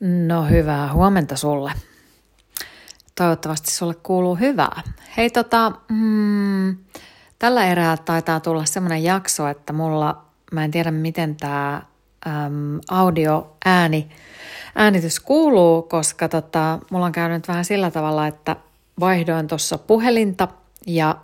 No hyvää huomenta sulle. Toivottavasti sulle kuuluu hyvää. Hei tota, mm, tällä erää taitaa tulla semmoinen jakso, että mulla, mä en tiedä miten tämä audio, ääni, äänitys kuuluu, koska tota, mulla on käynyt vähän sillä tavalla, että vaihdoin tuossa puhelinta ja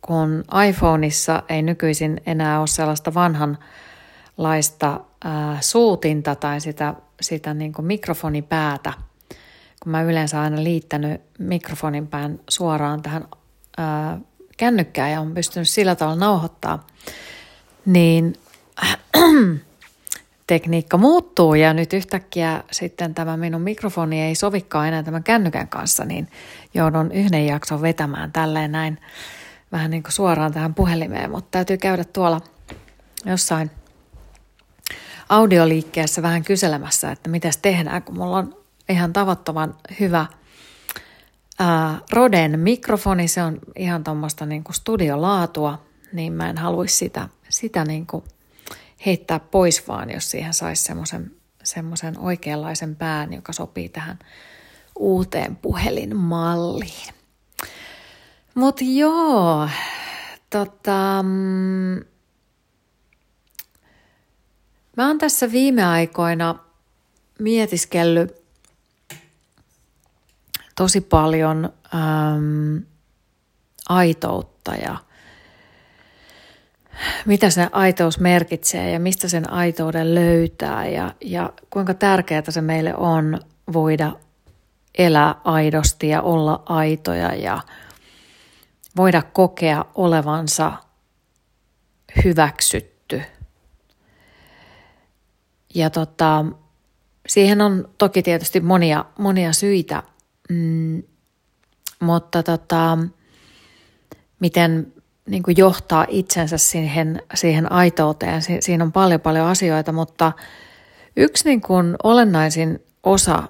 kun iPhoneissa ei nykyisin enää ole sellaista vanhanlaista ää, suutinta tai sitä sitä niin kuin mikrofonipäätä, kun mä yleensä aina liittänyt mikrofonin pään suoraan tähän ää, kännykkään ja on pystynyt sillä tavalla nauhoittaa, niin tekniikka muuttuu ja nyt yhtäkkiä sitten tämä minun mikrofoni ei sovikaan enää tämän kännykän kanssa, niin joudun yhden jakson vetämään tälleen näin vähän niin kuin suoraan tähän puhelimeen, mutta täytyy käydä tuolla jossain – audioliikkeessä vähän kyselemässä, että mitäs tehdään, kun mulla on ihan tavattoman hyvä ää, Roden mikrofoni, se on ihan tuommoista niin studiolaatua, niin mä en haluaisi sitä, sitä niin kuin heittää pois vaan, jos siihen saisi semmoisen semmoisen oikeanlaisen pään, joka sopii tähän uuteen puhelinmalliin. Mutta joo, tota, mm, Mä oon tässä viime aikoina mietiskellyt tosi paljon äm, aitoutta ja mitä se aitous merkitsee ja mistä sen aitouden löytää ja, ja kuinka tärkeää se meille on voida elää aidosti ja olla aitoja ja voida kokea olevansa hyväksytty ja tota, siihen on toki tietysti monia, monia syitä, mm, mutta tota, miten niin kuin johtaa itsensä siihen, siihen aitouteen, si- siinä on paljon paljon asioita, mutta yksi niin kuin olennaisin osa,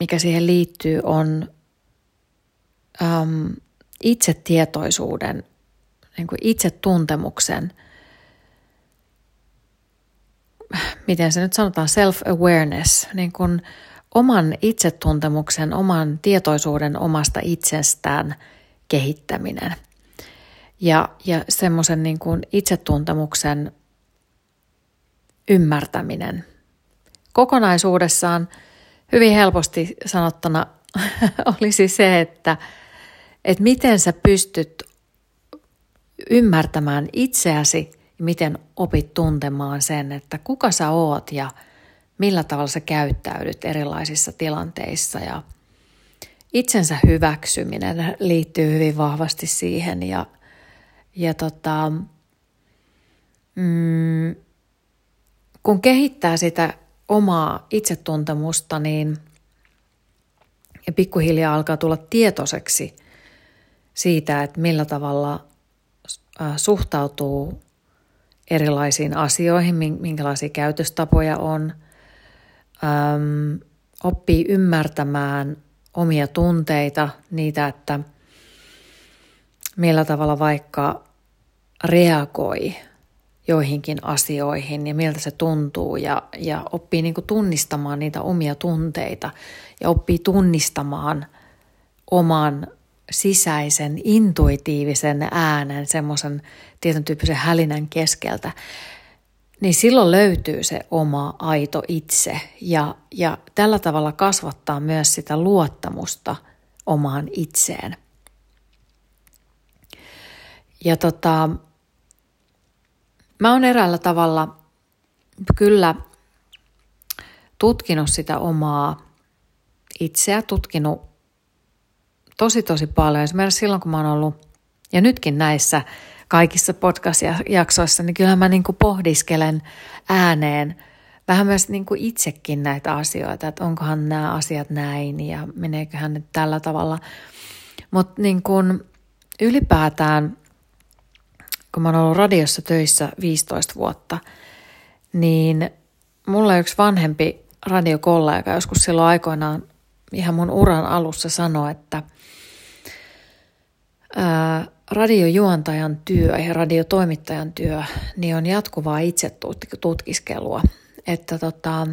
mikä siihen liittyy, on äm, itsetietoisuuden, niin kuin itsetuntemuksen – miten se nyt sanotaan, self-awareness, niin kuin oman itsetuntemuksen, oman tietoisuuden omasta itsestään kehittäminen. Ja, ja semmoisen niin kuin itsetuntemuksen ymmärtäminen. Kokonaisuudessaan hyvin helposti sanottuna olisi se, että, että miten sä pystyt ymmärtämään itseäsi miten opit tuntemaan sen, että kuka sä oot ja millä tavalla sä käyttäydyt erilaisissa tilanteissa. Ja itsensä hyväksyminen liittyy hyvin vahvasti siihen ja, ja tota, mm, kun kehittää sitä omaa itsetuntemusta, niin ja pikkuhiljaa alkaa tulla tietoiseksi siitä, että millä tavalla suhtautuu erilaisiin asioihin, minkälaisia käytöstapoja on, Öm, oppii ymmärtämään omia tunteita, niitä, että millä tavalla vaikka reagoi joihinkin asioihin ja miltä se tuntuu ja, ja oppii niin tunnistamaan niitä omia tunteita ja oppii tunnistamaan oman sisäisen intuitiivisen äänen, semmoisen tietyn tyyppisen hälinän keskeltä, niin silloin löytyy se oma aito itse ja, ja tällä tavalla kasvattaa myös sitä luottamusta omaan itseen. Ja tota, mä oon eräällä tavalla kyllä tutkinut sitä omaa itseä, tutkinut tosi tosi paljon. Esimerkiksi silloin, kun mä oon ollut, ja nytkin näissä kaikissa podcast-jaksoissa, niin kyllähän mä niin kuin pohdiskelen ääneen vähän myös niin kuin itsekin näitä asioita, että onkohan nämä asiat näin ja meneeköhän ne tällä tavalla. Mutta niin kuin ylipäätään, kun mä oon ollut radiossa töissä 15 vuotta, niin mulla yksi vanhempi radiokollega joskus silloin aikoinaan ihan mun uran alussa sanoi, että – ää, radiojuontajan työ ja radiotoimittajan työ niin on jatkuvaa itsetutkiskelua. Että tota,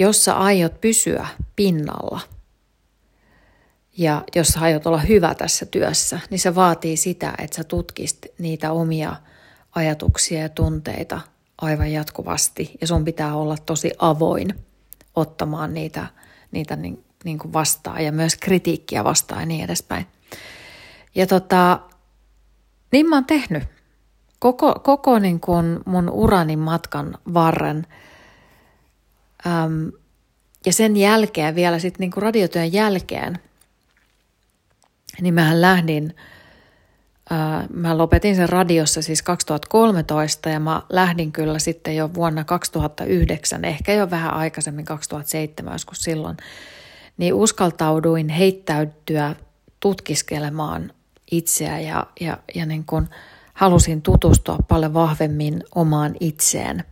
jos sä aiot pysyä pinnalla ja jos sä aiot olla hyvä tässä työssä, niin se vaatii sitä, että sä tutkisit niitä omia ajatuksia ja tunteita aivan jatkuvasti. Ja sun pitää olla tosi avoin ottamaan niitä, niitä niin, niin kuin vastaan ja myös kritiikkiä vastaan ja niin edespäin. Ja tota, niin mä oon tehnyt koko, koko niin kuin mun urani matkan varren. Äm, ja sen jälkeen vielä sitten niin kuin radiotyön jälkeen, niin mähän lähdin, mä lopetin sen radiossa siis 2013 ja mä lähdin kyllä sitten jo vuonna 2009, ehkä jo vähän aikaisemmin 2007 joskus silloin, niin uskaltauduin heittäytyä tutkiskelemaan itseä ja, ja, ja niin kuin halusin tutustua paljon vahvemmin omaan itseen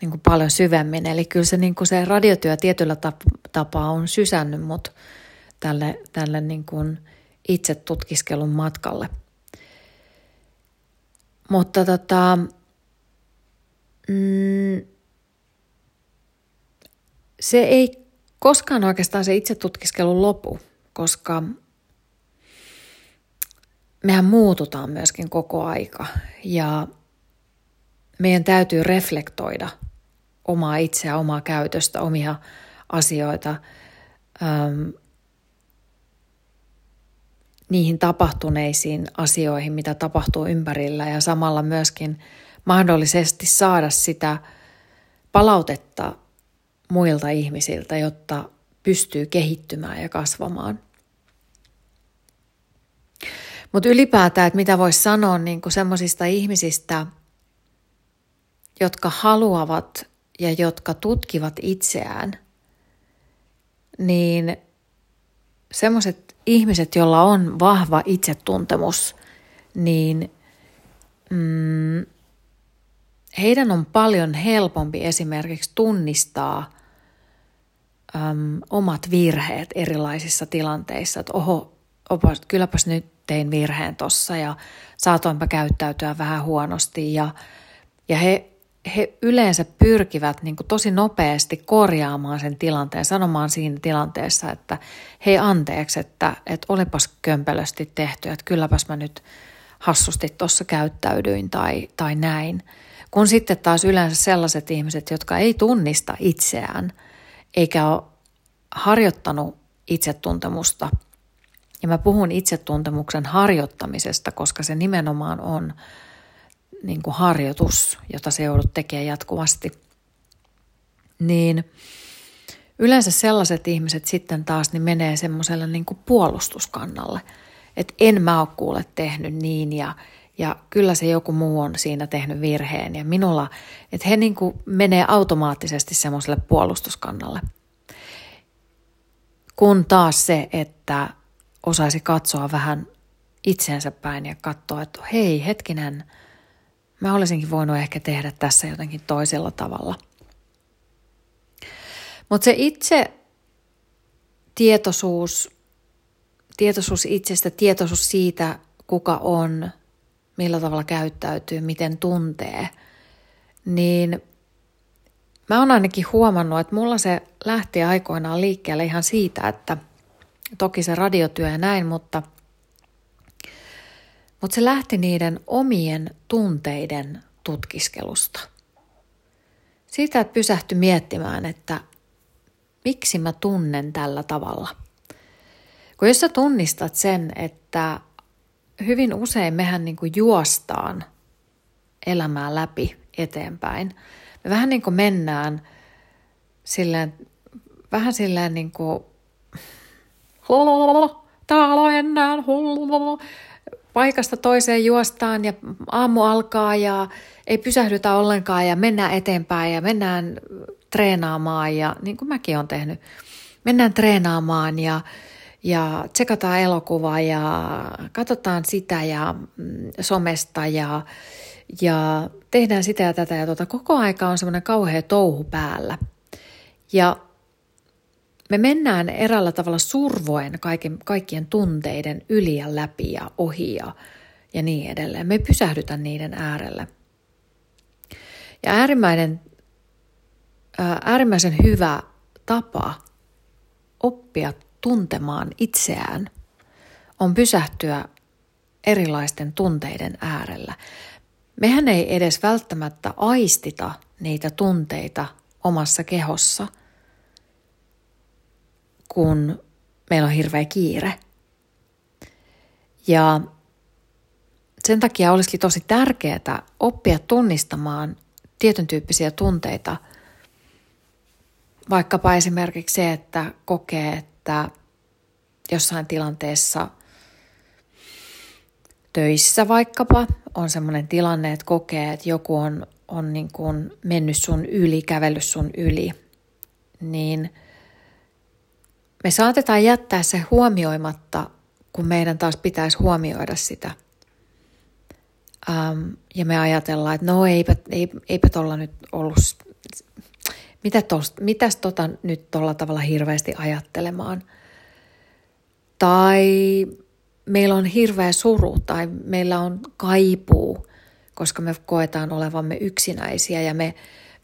niin kuin paljon syvemmin. Eli kyllä se, niin kuin se radiotyö tietyllä tapaa on sysännyt mut tälle, tälle niin kuin itse tutkiskelun matkalle. Mutta tota, mm, se ei koskaan oikeastaan se itse tutkiskelun lopu, koska mehän muututaan myöskin koko aika ja meidän täytyy reflektoida omaa itseä, omaa käytöstä, omia asioita, niihin tapahtuneisiin asioihin, mitä tapahtuu ympärillä ja samalla myöskin mahdollisesti saada sitä palautetta muilta ihmisiltä, jotta pystyy kehittymään ja kasvamaan. Mutta ylipäätään, että mitä voisi sanoa niin semmoisista ihmisistä, jotka haluavat ja jotka tutkivat itseään, niin semmoiset ihmiset, joilla on vahva itsetuntemus, niin mm, heidän on paljon helpompi esimerkiksi tunnistaa äm, omat virheet erilaisissa tilanteissa, että oho, opas, kylläpäs nyt tein virheen tossa ja saatoinpa käyttäytyä vähän huonosti. Ja, ja he, he yleensä pyrkivät niin tosi nopeasti korjaamaan sen tilanteen, sanomaan siinä tilanteessa, että hei anteeksi, että, että olipas kömpelösti tehty, että kylläpäs mä nyt hassusti tuossa käyttäydyin tai, tai näin. Kun sitten taas yleensä sellaiset ihmiset, jotka ei tunnista itseään eikä ole harjoittanut itsetuntemusta – ja mä puhun itsetuntemuksen harjoittamisesta, koska se nimenomaan on niin kuin harjoitus, jota se joudut tekemään jatkuvasti. Niin yleensä sellaiset ihmiset sitten taas niin menee semmoiselle niin kuin puolustuskannalle, että en mä ole kuule tehnyt niin ja, ja kyllä se joku muu on siinä tehnyt virheen ja minulla, että he niin kuin menee automaattisesti semmoiselle puolustuskannalle. Kun taas se, että osaisi katsoa vähän itseensä päin ja katsoa, että hei hetkinen, mä olisinkin voinut ehkä tehdä tässä jotenkin toisella tavalla. Mutta se itse tietoisuus, tietoisuus itsestä, tietoisuus siitä, kuka on, millä tavalla käyttäytyy, miten tuntee, niin mä oon ainakin huomannut, että mulla se lähti aikoinaan liikkeelle ihan siitä, että – toki se radiotyö ja näin, mutta, mutta se lähti niiden omien tunteiden tutkiskelusta. Siitä, että pysähtyi miettimään, että miksi mä tunnen tällä tavalla. Kun jos sä tunnistat sen, että hyvin usein mehän niin kuin juostaan elämää läpi eteenpäin. Me vähän niin kuin mennään silleen, vähän silleen niin kuin täällä enää paikasta toiseen juostaan ja aamu alkaa ja ei pysähdytä ollenkaan ja mennään eteenpäin ja mennään treenaamaan ja niin kuin mäkin olen tehnyt, mennään treenaamaan ja, ja tsekataan elokuvaa ja katsotaan sitä ja mm, somesta ja, ja tehdään sitä ja tätä ja tuota. Koko aika on semmoinen kauhea touhu päällä. Ja me mennään eräällä tavalla survoen kaiken, kaikkien tunteiden yli ja läpi ja ohi ja, ja niin edelleen. Me pysähdytä niiden äärelle. Ja äärimmäinen äärimmäisen hyvä tapa oppia tuntemaan itseään on pysähtyä erilaisten tunteiden äärellä. Mehän ei edes välttämättä aistita niitä tunteita omassa kehossa, kun meillä on hirveä kiire. Ja sen takia olisikin tosi tärkeää oppia tunnistamaan tietyn tyyppisiä tunteita. Vaikkapa esimerkiksi se, että kokee, että jossain tilanteessa töissä vaikkapa on sellainen tilanne, että kokee, että joku on, on niin kuin mennyt sun yli, kävellyt sun yli, niin me saatetaan jättää se huomioimatta, kun meidän taas pitäisi huomioida sitä – Um, ja me ajatellaan, että no eipä, eipä, eipä tuolla nyt ollut, mitä tosta, mitäs tota nyt tuolla tavalla hirveästi ajattelemaan. Tai meillä on hirveä suru tai meillä on kaipuu, koska me koetaan olevamme yksinäisiä ja me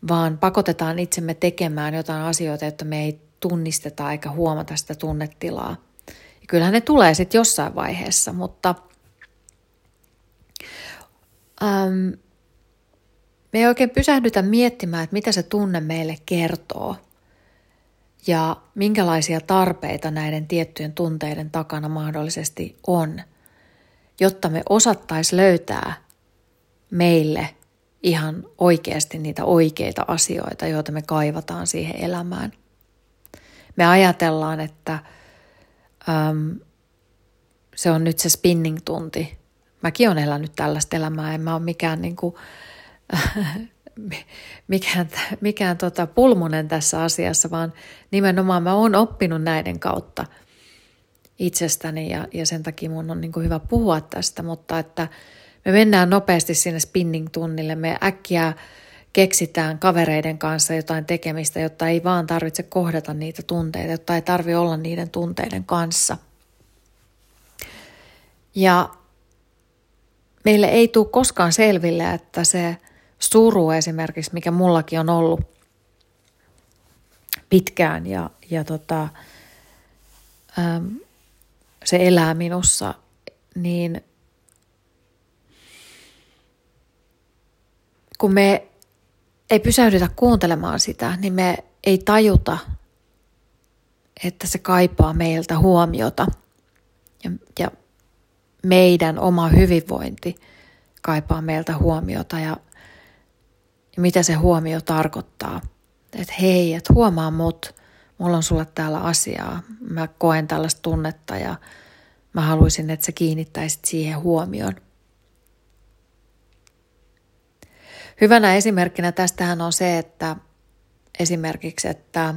vaan pakotetaan itsemme tekemään jotain asioita, jotta me ei tunnisteta eikä huomata sitä tunnetilaa. Ja kyllähän ne tulee sitten jossain vaiheessa, mutta – ähm, me ei oikein pysähdytä miettimään, että mitä se tunne meille kertoo ja minkälaisia tarpeita näiden tiettyjen tunteiden takana mahdollisesti on, jotta me osattaisi löytää meille ihan oikeasti niitä oikeita asioita, joita me kaivataan siihen elämään. Me ajatellaan, että äm, se on nyt se spinning-tunti, mäkin olen elänyt tällaista elämää, en mä ole mikään, niin kuin, mikään, mikään tota pulmunen tässä asiassa, vaan nimenomaan mä oon oppinut näiden kautta itsestäni ja, ja sen takia mun on niin kuin hyvä puhua tästä, mutta että me mennään nopeasti sinne spinning-tunnille, me äkkiä keksitään kavereiden kanssa jotain tekemistä, jotta ei vaan tarvitse kohdata niitä tunteita, jotta ei tarvi olla niiden tunteiden kanssa. Ja meille ei tule koskaan selville, että se suru esimerkiksi, mikä mullakin on ollut pitkään ja, ja tota, äm, se elää minussa, niin kun me ei pysähdytä kuuntelemaan sitä, niin me ei tajuta, että se kaipaa meiltä huomiota ja, ja meidän oma hyvinvointi kaipaa meiltä huomiota ja, ja mitä se huomio tarkoittaa. Että hei, että huomaa mut, mulla on sulle täällä asiaa, mä koen tällaista tunnetta ja mä haluaisin, että sä kiinnittäisit siihen huomioon. Hyvänä esimerkkinä tästähän on se, että esimerkiksi, että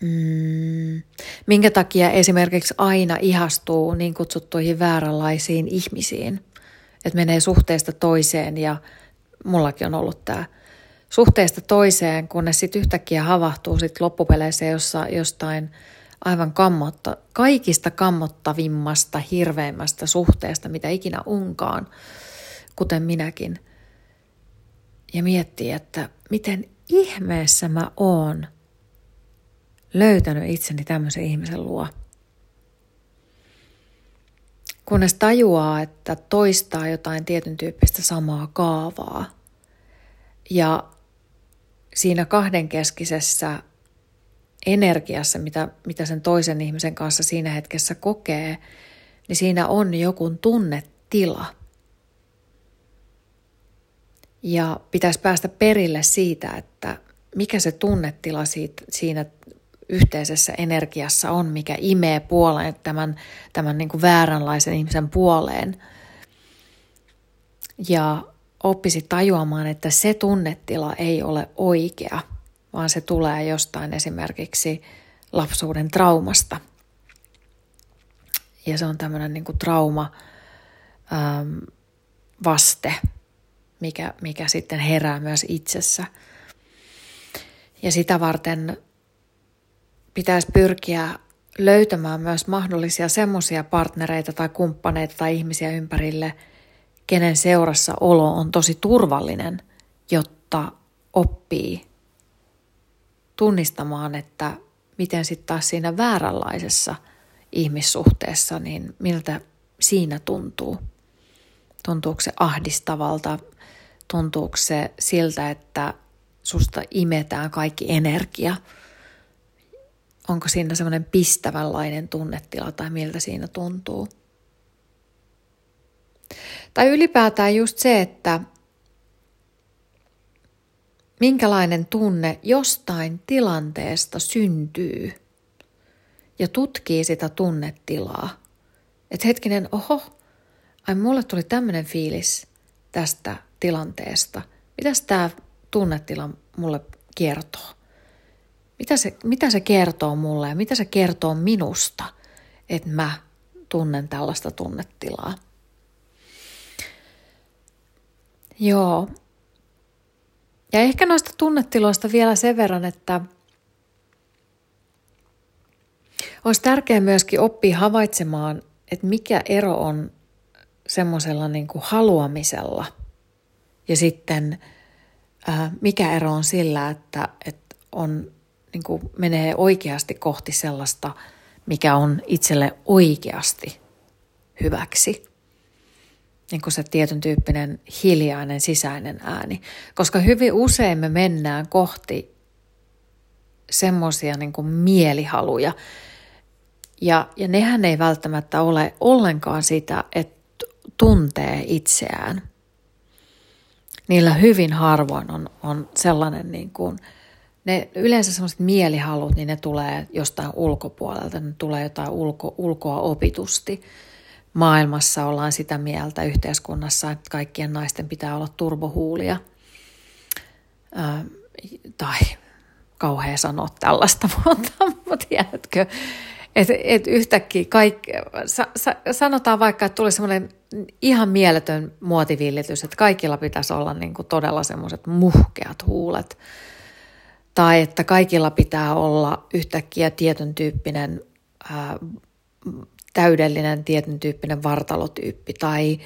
Mm, minkä takia esimerkiksi aina ihastuu niin kutsuttuihin vääränlaisiin ihmisiin, että menee suhteesta toiseen ja mullakin on ollut tämä suhteesta toiseen, kunnes sitten yhtäkkiä havahtuu sit loppupeleissä jossa, jostain aivan kammotta, kaikista kammottavimmasta, hirveimmästä suhteesta, mitä ikinä unkaan, kuten minäkin. Ja miettii, että miten ihmeessä mä oon – löytänyt itseni tämmöisen ihmisen luo. Kunnes tajuaa, että toistaa jotain tietyn tyyppistä samaa kaavaa. Ja siinä kahdenkeskisessä energiassa, mitä, mitä sen toisen ihmisen kanssa siinä hetkessä kokee, niin siinä on joku tunnetila. Ja pitäisi päästä perille siitä, että mikä se tunnetila siitä, siinä yhteisessä energiassa on, mikä imee puoleen tämän, tämän niin kuin vääränlaisen ihmisen puoleen. Ja oppisi tajuamaan, että se tunnetila ei ole oikea, vaan se tulee jostain esimerkiksi lapsuuden traumasta. Ja se on tämmöinen niin kuin trauma ähm, vaste, mikä, mikä sitten herää myös itsessä. Ja sitä varten pitäisi pyrkiä löytämään myös mahdollisia semmoisia partnereita tai kumppaneita tai ihmisiä ympärille, kenen seurassa olo on tosi turvallinen, jotta oppii tunnistamaan, että miten sitten taas siinä vääränlaisessa ihmissuhteessa, niin miltä siinä tuntuu. Tuntuuko se ahdistavalta, tuntuuko se siltä, että susta imetään kaikki energia. Onko siinä semmoinen pistävänlainen tunnetila tai miltä siinä tuntuu. Tai ylipäätään just se, että minkälainen tunne jostain tilanteesta syntyy ja tutkii sitä tunnetilaa. Että hetkinen, oho, ai mulle tuli tämmöinen fiilis tästä tilanteesta. Mitäs tämä tunnetila mulle kertoo? Mitä se, mitä se kertoo mulle ja mitä se kertoo minusta, että mä tunnen tällaista tunnetilaa? Joo. Ja ehkä noista tunnetiloista vielä sen verran, että olisi tärkeää myöskin oppia havaitsemaan, että mikä ero on semmoisella niin kuin haluamisella ja sitten ää, mikä ero on sillä, että, että on, niin kuin menee oikeasti kohti sellaista, mikä on itselle oikeasti hyväksi. Niin kuin se tietyn tyyppinen hiljainen sisäinen ääni. Koska hyvin usein me mennään kohti semmoisia niin mielihaluja. Ja, ja nehän ei välttämättä ole ollenkaan sitä, että tuntee itseään. Niillä hyvin harvoin on, on sellainen niin kuin, ne yleensä semmoiset mielihalut, niin ne tulee jostain ulkopuolelta, ne tulee jotain ulko, ulkoa opitusti. Maailmassa ollaan sitä mieltä yhteiskunnassa, että kaikkien naisten pitää olla turbohuulia. Ää, tai kauhea sanoa tällaista, mutta, mutta tiedätkö, että et yhtäkkiä kaikki, sa, sa, sanotaan vaikka, että tuli semmoinen ihan mieletön muotivillitys, että kaikilla pitäisi olla niin kuin todella semmoiset muhkeat huulet. Tai että kaikilla pitää olla yhtäkkiä tietyn tyyppinen, ää, täydellinen tietyn tyyppinen vartalotyyppi. Tai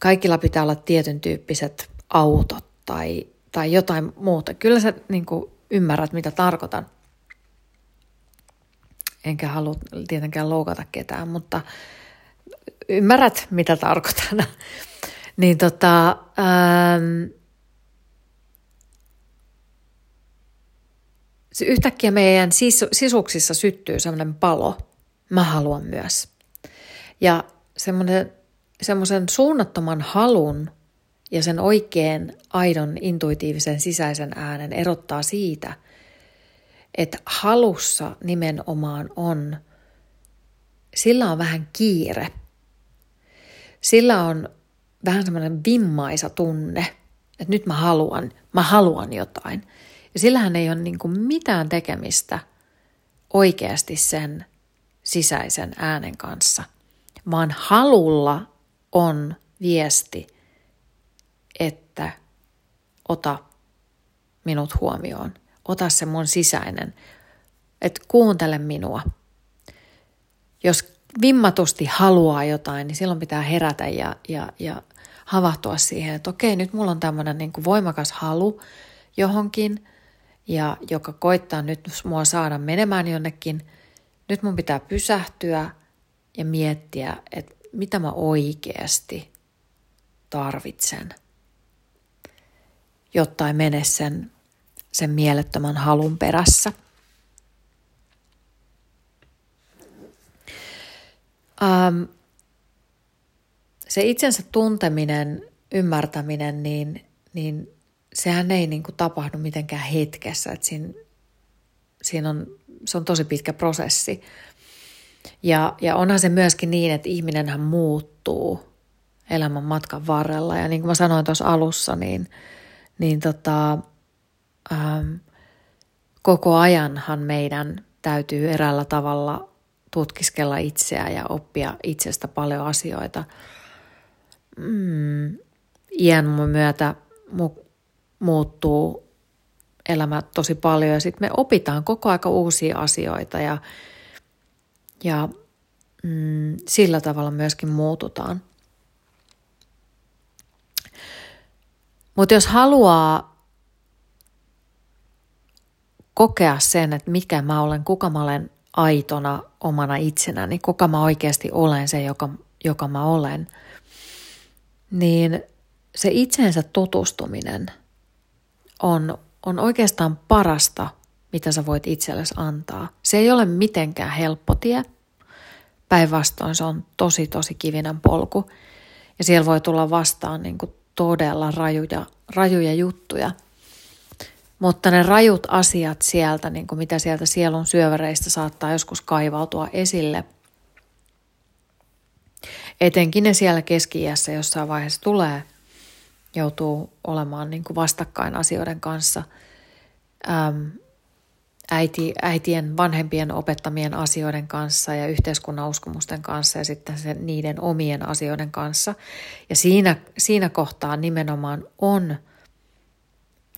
kaikilla pitää olla tietyn tyyppiset autot tai, tai jotain muuta. Kyllä sä niin kuin ymmärrät, mitä tarkoitan enkä halua tietenkään loukata ketään, mutta ymmärrät, mitä tarkoitan. niin tota, ähm, se yhtäkkiä meidän sis- sisuksissa syttyy sellainen palo. Mä haluan myös. Ja semmoinen, semmoisen suunnattoman halun ja sen oikein aidon intuitiivisen sisäisen äänen erottaa siitä – että halussa nimenomaan on, sillä on vähän kiire. Sillä on vähän semmoinen vimmaisa tunne, että nyt mä haluan, mä haluan jotain. Ja sillähän ei ole niin kuin mitään tekemistä oikeasti sen sisäisen äänen kanssa, vaan halulla on viesti, että ota minut huomioon ota se mun sisäinen, että kuuntele minua. Jos vimmatusti haluaa jotain, niin silloin pitää herätä ja, ja, ja havahtua siihen, että okei, nyt mulla on tämmöinen niin voimakas halu johonkin, ja joka koittaa nyt mua saada menemään jonnekin. Nyt mun pitää pysähtyä ja miettiä, että mitä mä oikeasti tarvitsen, jotta ei mene sen sen mielettömän halun perässä. Um, se itsensä tunteminen, ymmärtäminen, niin, niin sehän ei niin kuin tapahdu mitenkään hetkessä. Että siinä, siinä on, se on tosi pitkä prosessi. Ja, ja onhan se myöskin niin, että ihminenhän muuttuu elämän matkan varrella. Ja niin kuin mä sanoin tuossa alussa, niin, niin tota, ähm, koko ajanhan meidän täytyy eräällä tavalla tutkiskella itseä ja oppia itsestä paljon asioita. Mm, iän myötä mu- muuttuu elämä tosi paljon ja sitten me opitaan koko aika uusia asioita ja, ja mm, sillä tavalla myöskin muututaan. Mutta jos haluaa kokea sen, että mikä mä olen, kuka mä olen aitona omana itsenäni, kuka mä oikeasti olen se, joka, joka mä olen, niin se itsensä tutustuminen on, on oikeastaan parasta, mitä sä voit itsellesi antaa. Se ei ole mitenkään helppo tie. Päinvastoin se on tosi, tosi kivinen polku. Ja siellä voi tulla vastaan niin kuin todella rajuja, rajuja juttuja. Mutta ne rajut asiat sieltä, niin kuin mitä sieltä sielun syöväreistä saattaa joskus kaivautua esille, etenkin ne siellä keski jossain vaiheessa tulee, joutuu olemaan niin kuin vastakkain asioiden kanssa. Ähm, äiti, äitien, vanhempien opettamien asioiden kanssa ja yhteiskunnan uskomusten kanssa ja sitten sen, niiden omien asioiden kanssa. Ja siinä, siinä kohtaa nimenomaan on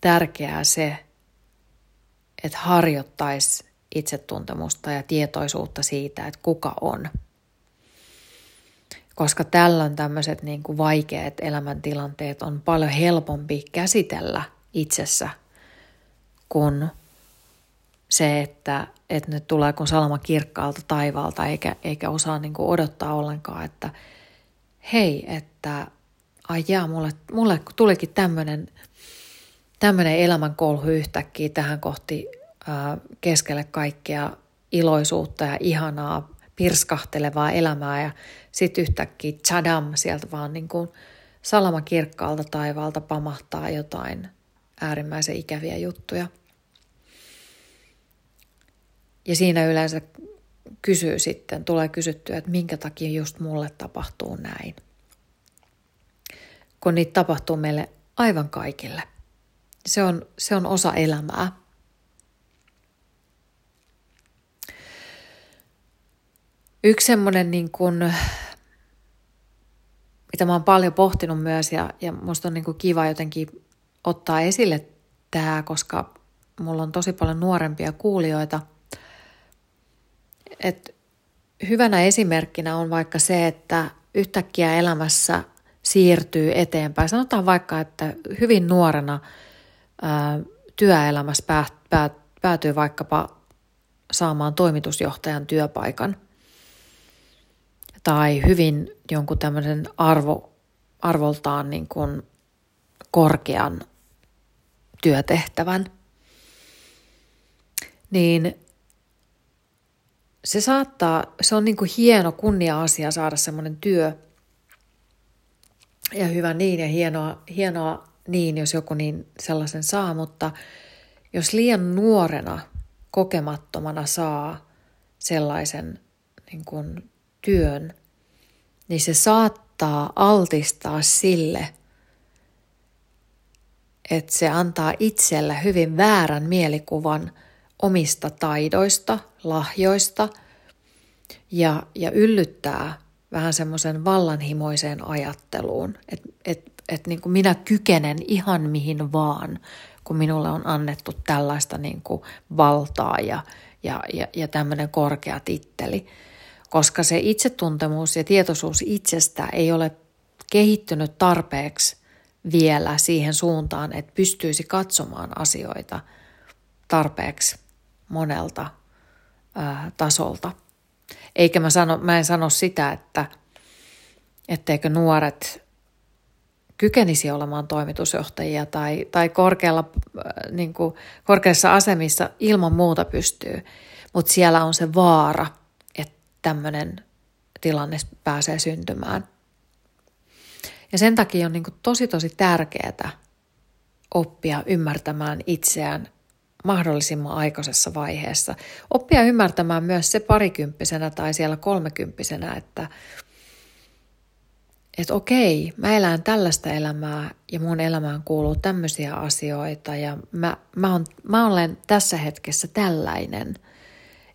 tärkeää se, että harjoittaisi itsetuntemusta ja tietoisuutta siitä, että kuka on. Koska tällöin tämmöiset niin kuin vaikeat elämäntilanteet on paljon helpompi käsitellä itsessä, kun se, että, että nyt tulee kun salama kirkkaalta taivaalta eikä, eikä osaa niin kuin odottaa ollenkaan, että hei, että ai jaa, mulle, mulle tulikin tämmöinen tämmöinen elämänkolhu yhtäkkiä tähän kohti ää, keskelle kaikkea iloisuutta ja ihanaa pirskahtelevaa elämää ja sitten yhtäkkiä chadam sieltä vaan niin kuin salama kirkkaalta taivaalta pamahtaa jotain äärimmäisen ikäviä juttuja. Ja siinä yleensä kysyy sitten, tulee kysyttyä, että minkä takia just mulle tapahtuu näin. Kun niitä tapahtuu meille aivan kaikille. Se on, se on osa elämää. Yksi semmoinen, niin kuin, mitä mä oon paljon pohtinut myös ja, ja musta on niin kuin kiva jotenkin ottaa esille tämä, koska mulla on tosi paljon nuorempia kuulijoita – et hyvänä esimerkkinä on vaikka se, että yhtäkkiä elämässä siirtyy eteenpäin. Sanotaan vaikka, että hyvin nuorena työelämässä pää, pää, päätyy vaikkapa saamaan toimitusjohtajan työpaikan tai hyvin jonkun tämmöisen arvo, arvoltaan niin kuin korkean työtehtävän, niin se saattaa, se on niin kuin hieno kunnia-asia saada semmoinen työ. Ja hyvä niin ja hienoa, hienoa niin, jos joku niin sellaisen saa, mutta jos liian nuorena kokemattomana saa sellaisen niin kuin työn, niin se saattaa altistaa sille, että se antaa itselle hyvin väärän mielikuvan – omista taidoista, lahjoista ja, ja yllyttää vähän semmoisen vallanhimoiseen ajatteluun, että et, et niin kuin minä kykenen ihan mihin vaan, kun minulle on annettu tällaista niin kuin valtaa ja, ja, ja, ja tämmöinen korkea titteli. Koska se itsetuntemus ja tietoisuus itsestä ei ole kehittynyt tarpeeksi vielä siihen suuntaan, että pystyisi katsomaan asioita tarpeeksi monelta ää, tasolta. Eikä mä, sano, mä en sano sitä, että etteikö nuoret kykenisi olemaan toimitusjohtajia tai, tai korkealla, niin kuin, korkeassa asemissa ilman muuta pystyy, mutta siellä on se vaara, että tämmöinen tilanne pääsee syntymään. Ja sen takia on niin kuin tosi tosi tärkeää oppia ymmärtämään itseään mahdollisimman aikaisessa vaiheessa. Oppia ymmärtämään myös se parikymppisenä tai siellä kolmekymppisenä, että että okei, mä elän tällaista elämää ja mun elämään kuuluu tämmöisiä asioita ja mä, mä, on, mä olen tässä hetkessä tällainen,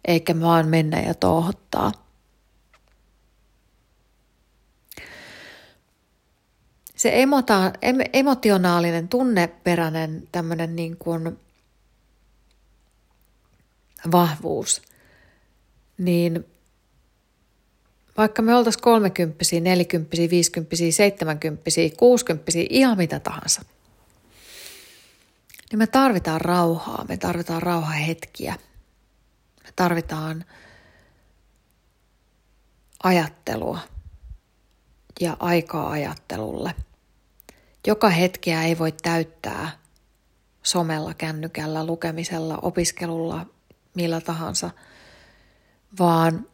eikä vaan mennä ja tohottaa. Se emota, emotionaalinen, tunneperäinen tämmöinen niin kuin vahvuus, niin vaikka me oltaisiin kolmekymppisiä, nelikymppisiä, viisikymppisiä, seitsemänkymppisiä, kuusikymppisiä, ihan mitä tahansa, niin me tarvitaan rauhaa, me tarvitaan rauhahetkiä. Me tarvitaan ajattelua ja aikaa ajattelulle. Joka hetkeä ei voi täyttää somella, kännykällä, lukemisella, opiskelulla, millä tahansa, vaan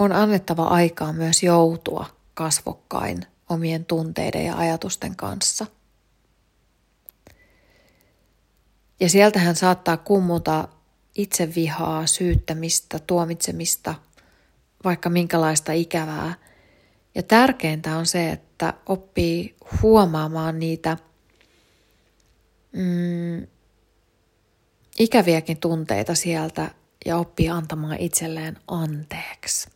on annettava aikaa myös joutua kasvokkain omien tunteiden ja ajatusten kanssa. Ja sieltähän saattaa kummuta itsevihaa, syyttämistä, tuomitsemista, vaikka minkälaista ikävää. Ja tärkeintä on se, että oppii huomaamaan niitä mm, ikäviäkin tunteita sieltä ja oppii antamaan itselleen anteeksi.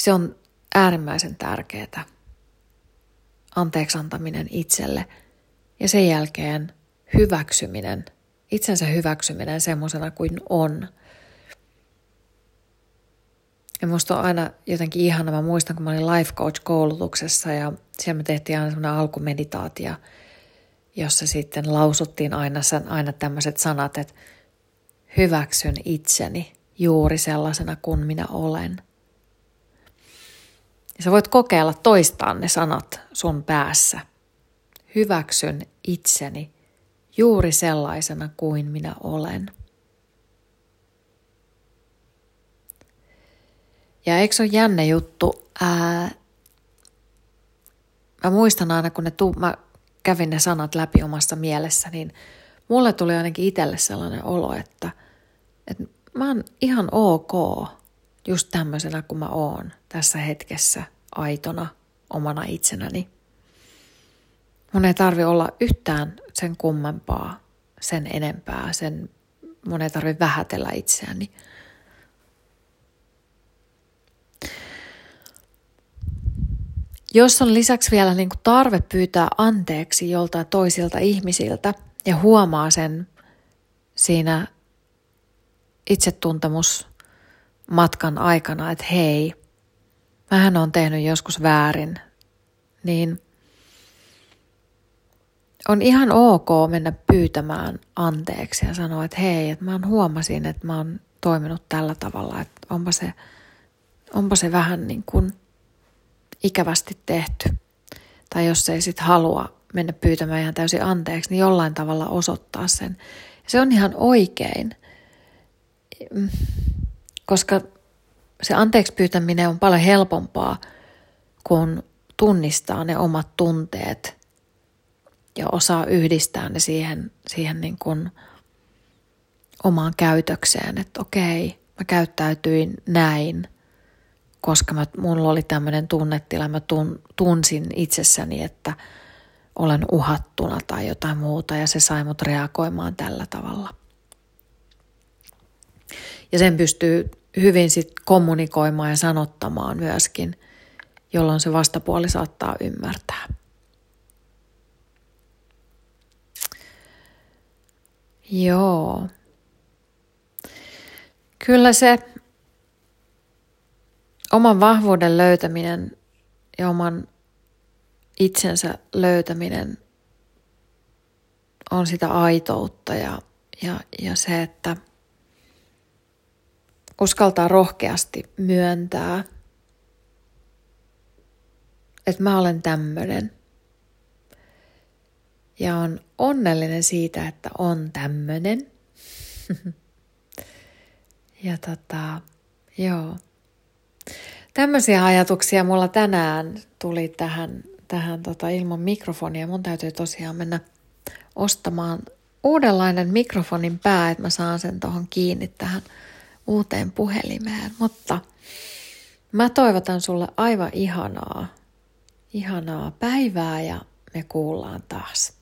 Se on äärimmäisen tärkeää. Anteeksi antaminen itselle ja sen jälkeen hyväksyminen, itsensä hyväksyminen semmoisena kuin on. Ja musta on aina jotenkin ihana, mä muistan kun mä olin life coach koulutuksessa ja siellä me tehtiin aina semmoinen alkumeditaatio, jossa sitten lausuttiin aina, aina tämmöiset sanat, että hyväksyn itseni juuri sellaisena kuin minä olen – ja sä voit kokeilla toistaa ne sanat sun päässä. Hyväksyn itseni juuri sellaisena kuin minä olen. Ja eikö se ole jännä juttu? Ää, mä muistan aina, kun ne tu- mä kävin ne sanat läpi omassa mielessä, niin mulle tuli ainakin itselle sellainen olo, että, että mä oon ihan ok just tämmöisenä kuin mä oon tässä hetkessä aitona omana itsenäni. Mun ei tarvi olla yhtään sen kummempaa, sen enempää, sen, mun ei tarvi vähätellä itseäni. Jos on lisäksi vielä niin kuin tarve pyytää anteeksi joltain toisilta ihmisiltä ja huomaa sen siinä itsetuntemus matkan aikana, että hei, mähän on tehnyt joskus väärin, niin on ihan ok mennä pyytämään anteeksi ja sanoa, että hei, että mä huomasin, että mä oon toiminut tällä tavalla, että onpa se, onpa se vähän niin kuin ikävästi tehty. Tai jos ei sitten halua mennä pyytämään ihan täysin anteeksi, niin jollain tavalla osoittaa sen. Se on ihan oikein, koska se anteeksi pyytäminen on paljon helpompaa, kun tunnistaa ne omat tunteet ja osaa yhdistää ne siihen, siihen niin kuin omaan käytökseen, että okei, mä käyttäytyin näin, koska mä, mulla oli tämmöinen tunnetila, mä tun, tunsin itsessäni, että olen uhattuna tai jotain muuta ja se sai mut reagoimaan tällä tavalla. Ja sen pystyy hyvin sit kommunikoimaan ja sanottamaan myöskin, jolloin se vastapuoli saattaa ymmärtää. Joo. Kyllä se oman vahvuuden löytäminen ja oman itsensä löytäminen on sitä aitoutta ja, ja, ja se, että – uskaltaa rohkeasti myöntää, että mä olen tämmöinen. Ja on onnellinen siitä, että on tämmöinen. ja tota, joo. Tämmöisiä ajatuksia mulla tänään tuli tähän, tähän tota, ilman mikrofonia. Mun täytyy tosiaan mennä ostamaan uudenlainen mikrofonin pää, että mä saan sen tuohon kiinni tähän uuteen puhelimeen, mutta mä toivotan sulle aivan ihanaa, ihanaa päivää ja me kuullaan taas.